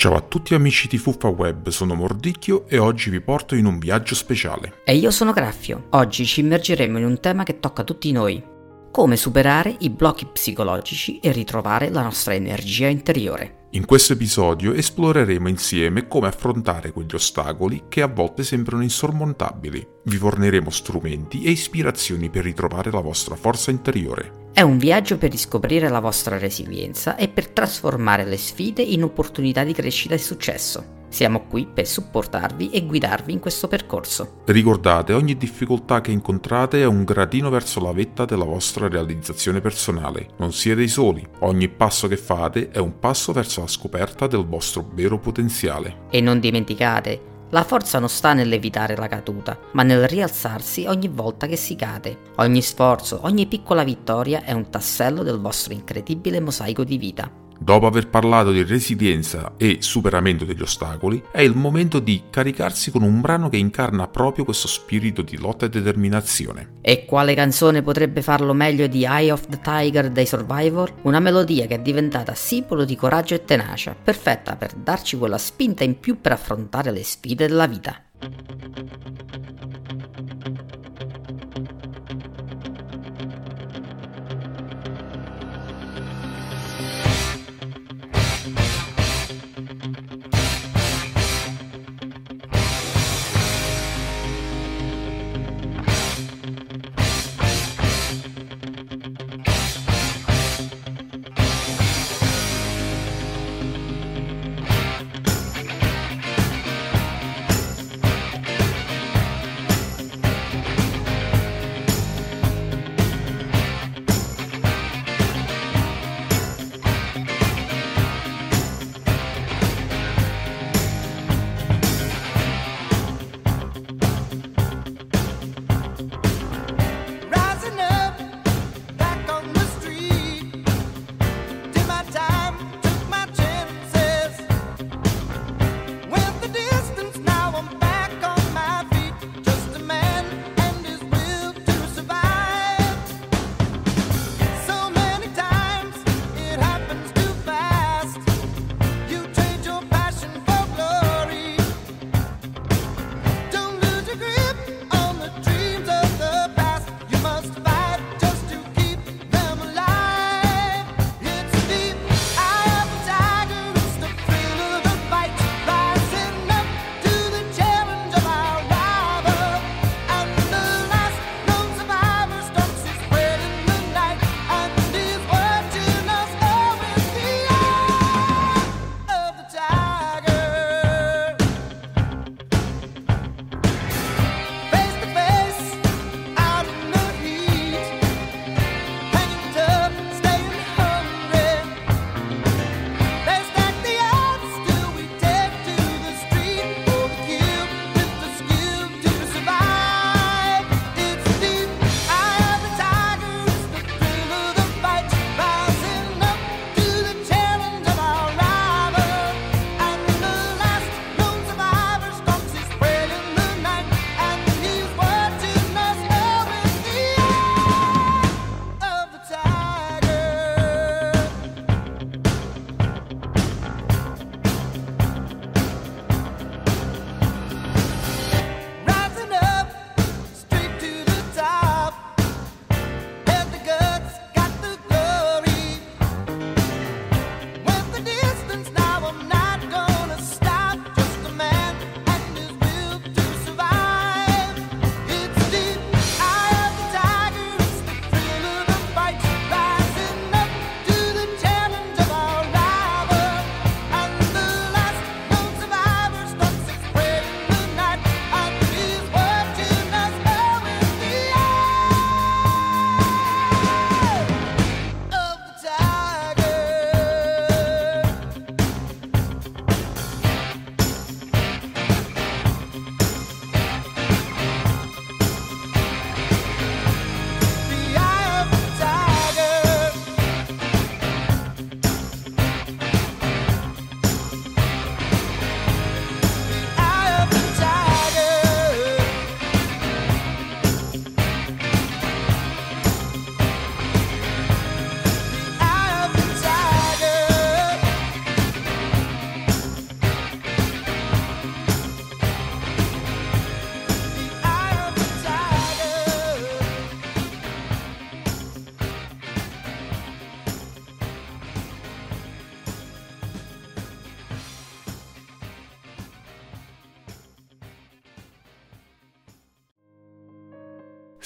Ciao a tutti amici di Fuffa Web, sono Mordicchio e oggi vi porto in un viaggio speciale. E io sono Graffio. Oggi ci immergeremo in un tema che tocca tutti noi. Come superare i blocchi psicologici e ritrovare la nostra energia interiore. In questo episodio esploreremo insieme come affrontare quegli ostacoli che a volte sembrano insormontabili. Vi forniremo strumenti e ispirazioni per ritrovare la vostra forza interiore. È un viaggio per riscoprire la vostra resilienza e per trasformare le sfide in opportunità di crescita e successo. Siamo qui per supportarvi e guidarvi in questo percorso. Ricordate, ogni difficoltà che incontrate è un gradino verso la vetta della vostra realizzazione personale. Non siete i soli. Ogni passo che fate è un passo verso la scoperta del vostro vero potenziale. E non dimenticate, la forza non sta nell'evitare la caduta, ma nel rialzarsi ogni volta che si cade. Ogni sforzo, ogni piccola vittoria è un tassello del vostro incredibile mosaico di vita. Dopo aver parlato di resilienza e superamento degli ostacoli, è il momento di caricarsi con un brano che incarna proprio questo spirito di lotta e determinazione. E quale canzone potrebbe farlo meglio di Eye of the Tiger dei Survivor? Una melodia che è diventata simbolo di coraggio e tenacia, perfetta per darci quella spinta in più per affrontare le sfide della vita.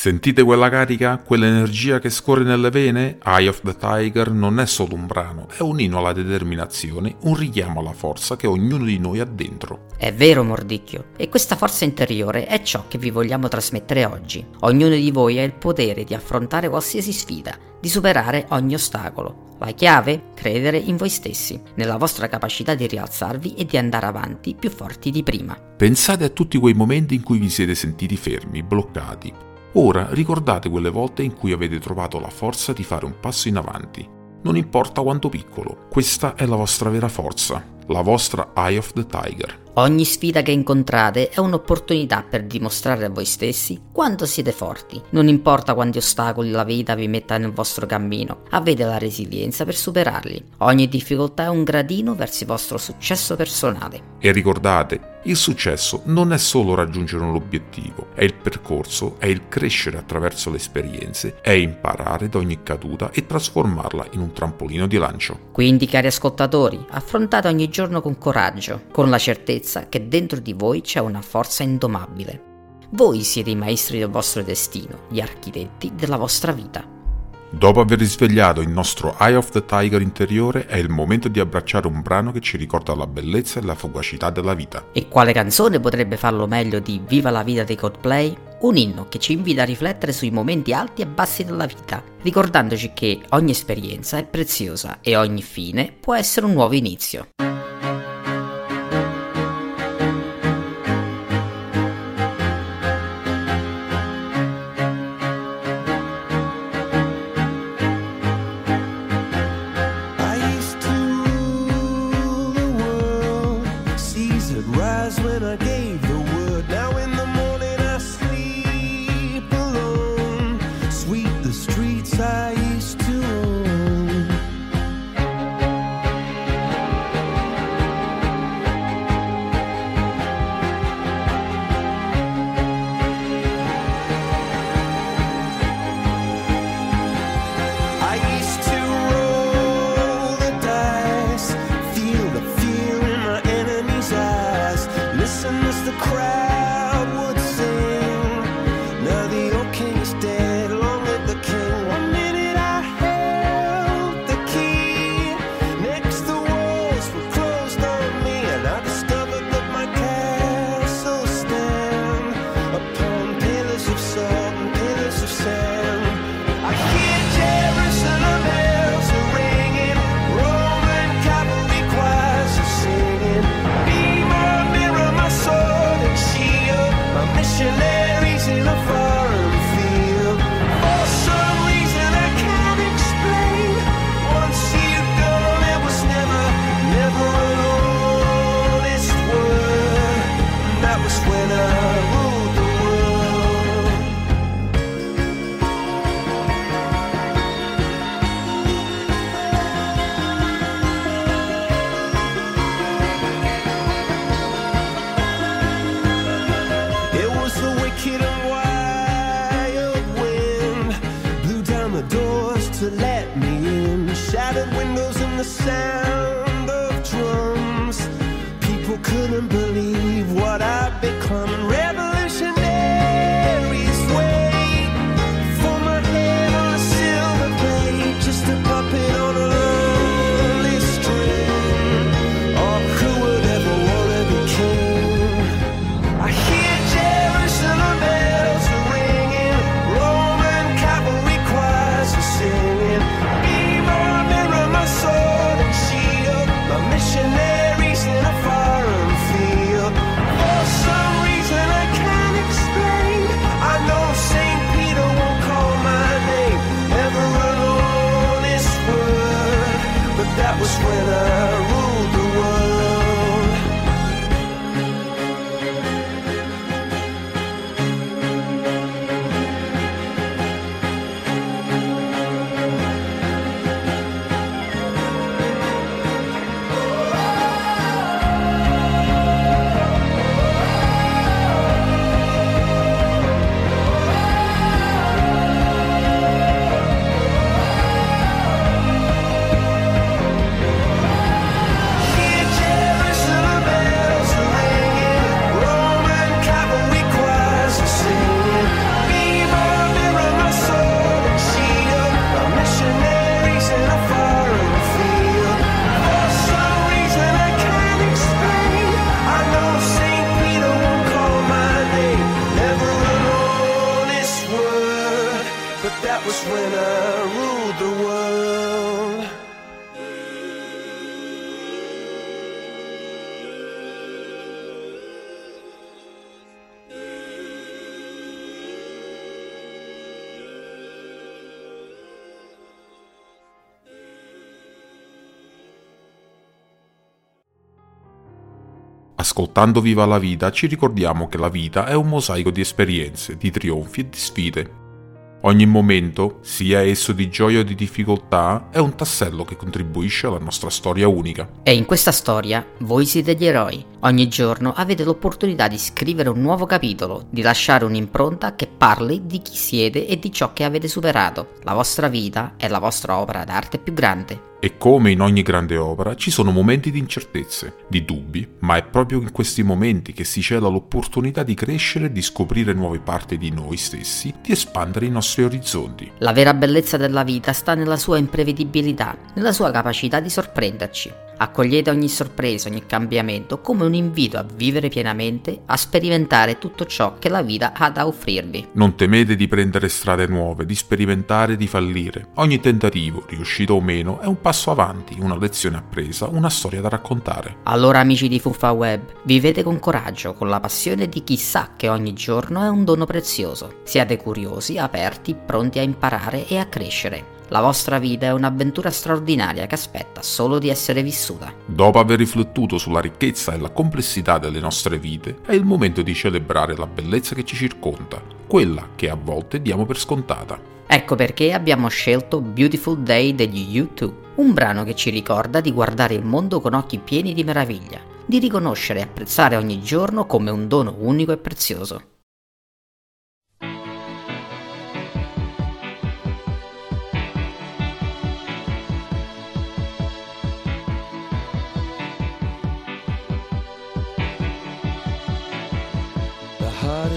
Sentite quella carica, quell'energia che scorre nelle vene? Eye of the Tiger non è solo un brano, è un inno alla determinazione, un richiamo alla forza che ognuno di noi ha dentro. È vero, Mordicchio, e questa forza interiore è ciò che vi vogliamo trasmettere oggi. Ognuno di voi ha il potere di affrontare qualsiasi sfida, di superare ogni ostacolo. La chiave? Credere in voi stessi, nella vostra capacità di rialzarvi e di andare avanti più forti di prima. Pensate a tutti quei momenti in cui vi siete sentiti fermi, bloccati. Ora ricordate quelle volte in cui avete trovato la forza di fare un passo in avanti. Non importa quanto piccolo, questa è la vostra vera forza, la vostra Eye of the Tiger. Ogni sfida che incontrate è un'opportunità per dimostrare a voi stessi quanto siete forti. Non importa quanti ostacoli la vita vi metta nel vostro cammino, avete la resilienza per superarli. Ogni difficoltà è un gradino verso il vostro successo personale. E ricordate, il successo non è solo raggiungere un obiettivo, è il percorso, è il crescere attraverso le esperienze, è imparare da ogni caduta e trasformarla in un trampolino di lancio. Quindi, cari ascoltatori, affrontate ogni giorno con coraggio, con la certezza che dentro di voi c'è una forza indomabile. Voi siete i maestri del vostro destino, gli architetti della vostra vita. Dopo aver risvegliato il nostro Eye of the Tiger interiore, è il momento di abbracciare un brano che ci ricorda la bellezza e la fugacità della vita. E quale canzone potrebbe farlo meglio di Viva la vita dei Coldplay? Un inno che ci invita a riflettere sui momenti alti e bassi della vita, ricordandoci che ogni esperienza è preziosa e ogni fine può essere un nuovo inizio. you live. was when I ruled the world. Ascoltando Viva la Vida ci ricordiamo che la vita è un mosaico di esperienze, di trionfi e di sfide, Ogni momento, sia esso di gioia o di difficoltà, è un tassello che contribuisce alla nostra storia unica. E in questa storia voi siete gli eroi. Ogni giorno avete l'opportunità di scrivere un nuovo capitolo, di lasciare un'impronta che parli di chi siete e di ciò che avete superato. La vostra vita è la vostra opera d'arte più grande. E come in ogni grande opera ci sono momenti di incertezze, di dubbi, ma è proprio in questi momenti che si cela l'opportunità di crescere, di scoprire nuove parti di noi stessi, di espandere i nostri orizzonti. La vera bellezza della vita sta nella sua imprevedibilità, nella sua capacità di sorprenderci. Accogliete ogni sorpresa, ogni cambiamento come un invito a vivere pienamente, a sperimentare tutto ciò che la vita ha da offrirvi. Non temete di prendere strade nuove, di sperimentare, di fallire. Ogni tentativo, riuscito o meno, è un passo avanti, una lezione appresa, una storia da raccontare. Allora amici di Fuffa Web, vivete con coraggio, con la passione di chi sa che ogni giorno è un dono prezioso. Siate curiosi, aperti, pronti a imparare e a crescere. La vostra vita è un'avventura straordinaria che aspetta solo di essere vissuta. Dopo aver riflettuto sulla ricchezza e la complessità delle nostre vite, è il momento di celebrare la bellezza che ci circonda, quella che a volte diamo per scontata. Ecco perché abbiamo scelto Beautiful Day degli U2, un brano che ci ricorda di guardare il mondo con occhi pieni di meraviglia, di riconoscere e apprezzare ogni giorno come un dono unico e prezioso.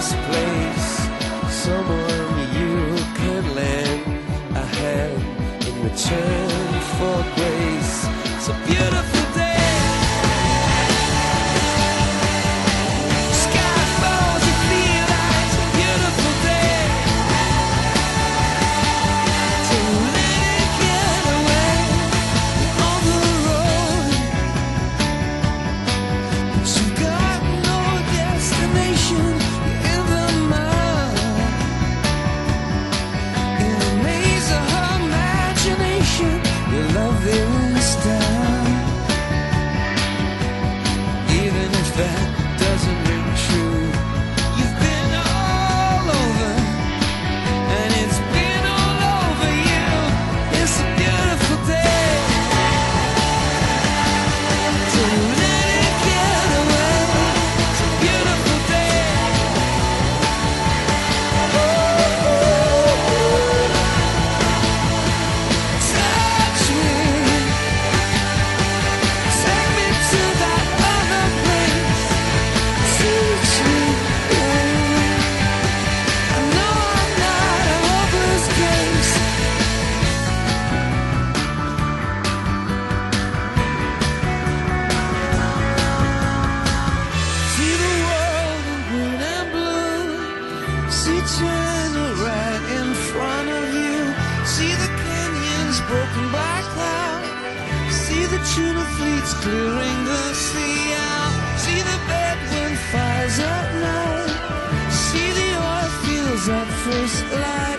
this place. Someone you can lend a hand in return for grace. A beautiful oil at first light.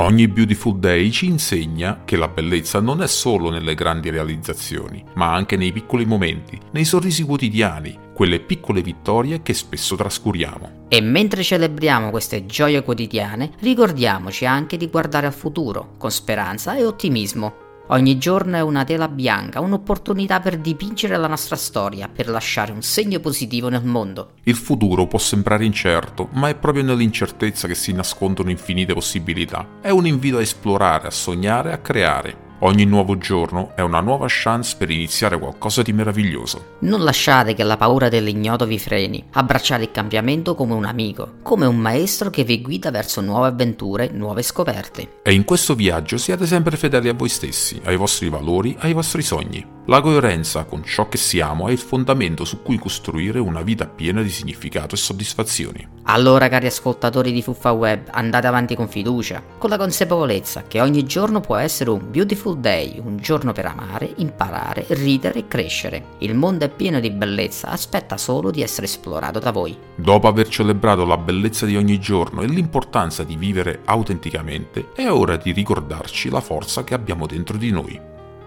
Ogni Beautiful Day ci insegna che la bellezza non è solo nelle grandi realizzazioni, ma anche nei piccoli momenti, nei sorrisi quotidiani, quelle piccole vittorie che spesso trascuriamo. E mentre celebriamo queste gioie quotidiane, ricordiamoci anche di guardare al futuro, con speranza e ottimismo. Ogni giorno è una tela bianca, un'opportunità per dipingere la nostra storia, per lasciare un segno positivo nel mondo. Il futuro può sembrare incerto, ma è proprio nell'incertezza che si nascondono infinite possibilità. È un invito a esplorare, a sognare, a creare. Ogni nuovo giorno è una nuova chance per iniziare qualcosa di meraviglioso. Non lasciate che la paura dell'ignoto vi freni. Abbracciate il cambiamento come un amico, come un maestro che vi guida verso nuove avventure, nuove scoperte. E in questo viaggio siate sempre fedeli a voi stessi, ai vostri valori, ai vostri sogni. La coerenza con ciò che siamo è il fondamento su cui costruire una vita piena di significato e soddisfazioni. Allora, cari ascoltatori di Fuffa Web, andate avanti con fiducia, con la consapevolezza che ogni giorno può essere un beautiful day, un giorno per amare, imparare, ridere e crescere. Il mondo è pieno di bellezza, aspetta solo di essere esplorato da voi. Dopo aver celebrato la bellezza di ogni giorno e l'importanza di vivere autenticamente, è ora di ricordarci la forza che abbiamo dentro di noi.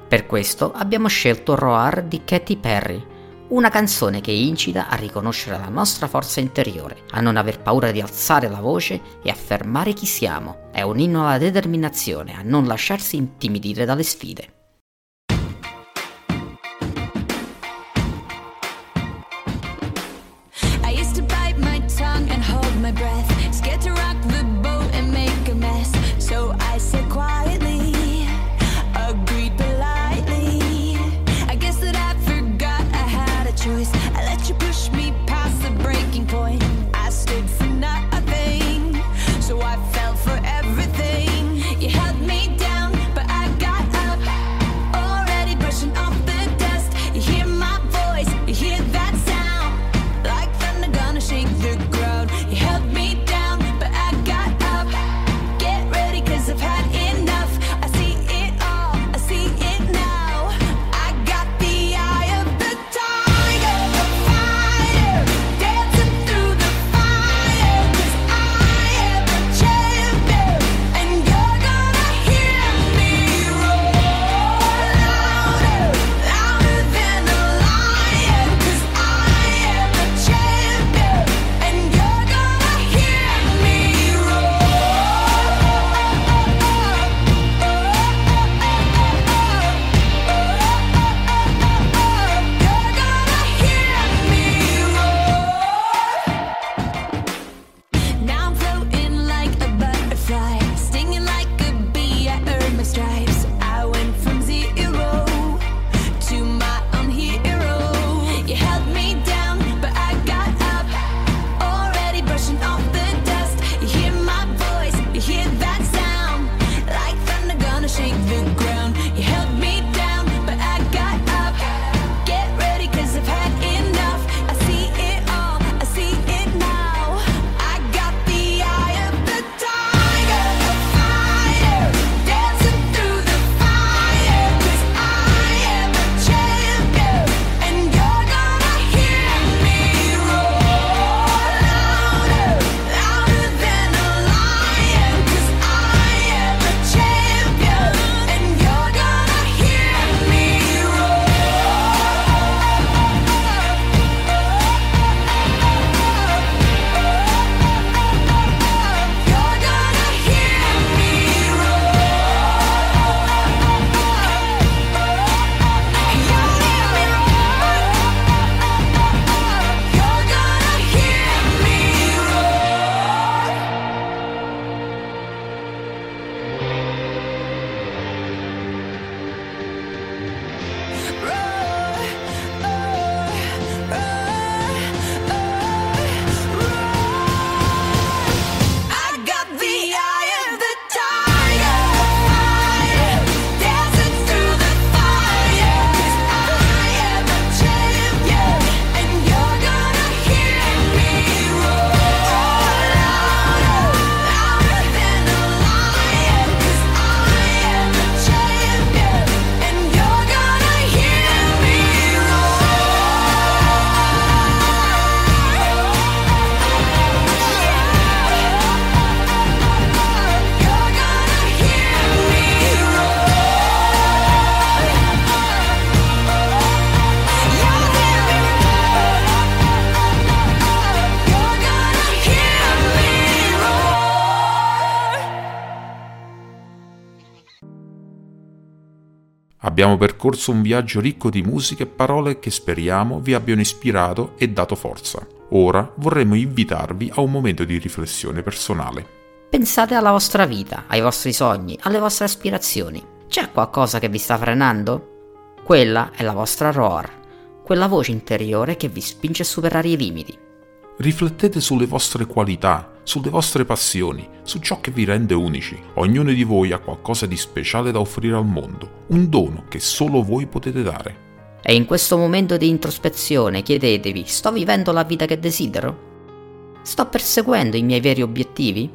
Per questo abbiamo scelto Roar di Katy Perry, una canzone che incita a riconoscere la nostra forza interiore, a non aver paura di alzare la voce e affermare chi siamo. È un inno alla determinazione, a non lasciarsi intimidire dalle sfide. Abbiamo percorso un viaggio ricco di musica e parole che speriamo vi abbiano ispirato e dato forza. Ora vorremmo invitarvi a un momento di riflessione personale. Pensate alla vostra vita, ai vostri sogni, alle vostre aspirazioni. C'è qualcosa che vi sta frenando? Quella è la vostra roar, quella voce interiore che vi spinge a superare i limiti. Riflettete sulle vostre qualità, sulle vostre passioni, su ciò che vi rende unici. Ognuno di voi ha qualcosa di speciale da offrire al mondo, un dono che solo voi potete dare. E in questo momento di introspezione chiedetevi, sto vivendo la vita che desidero? Sto perseguendo i miei veri obiettivi?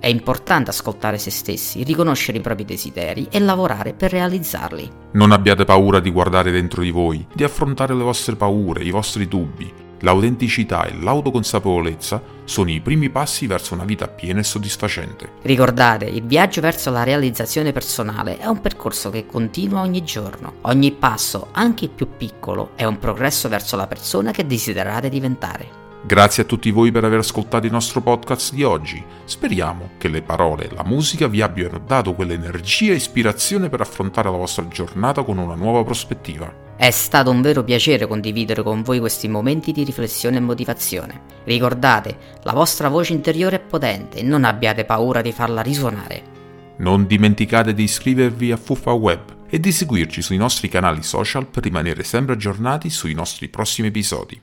È importante ascoltare se stessi, riconoscere i propri desideri e lavorare per realizzarli. Non abbiate paura di guardare dentro di voi, di affrontare le vostre paure, i vostri dubbi. L'autenticità e l'autoconsapevolezza sono i primi passi verso una vita piena e soddisfacente. Ricordate, il viaggio verso la realizzazione personale è un percorso che continua ogni giorno. Ogni passo, anche il più piccolo, è un progresso verso la persona che desiderate diventare. Grazie a tutti voi per aver ascoltato il nostro podcast di oggi. Speriamo che le parole e la musica vi abbiano dato quell'energia e ispirazione per affrontare la vostra giornata con una nuova prospettiva. È stato un vero piacere condividere con voi questi momenti di riflessione e motivazione. Ricordate, la vostra voce interiore è potente e non abbiate paura di farla risuonare. Non dimenticate di iscrivervi a Fuffa Web e di seguirci sui nostri canali social per rimanere sempre aggiornati sui nostri prossimi episodi.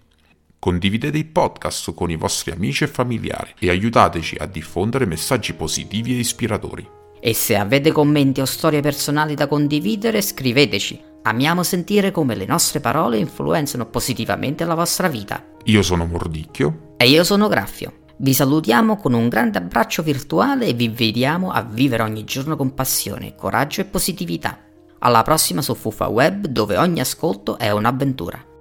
Condividete il podcast con i vostri amici e familiari e aiutateci a diffondere messaggi positivi e ispiratori. E se avete commenti o storie personali da condividere, scriveteci. Amiamo sentire come le nostre parole influenzano positivamente la vostra vita. Io sono Mordicchio E io sono Graffio. Vi salutiamo con un grande abbraccio virtuale e vi invitiamo a vivere ogni giorno con passione, coraggio e positività. Alla prossima su Fuffa Web dove ogni ascolto è un'avventura.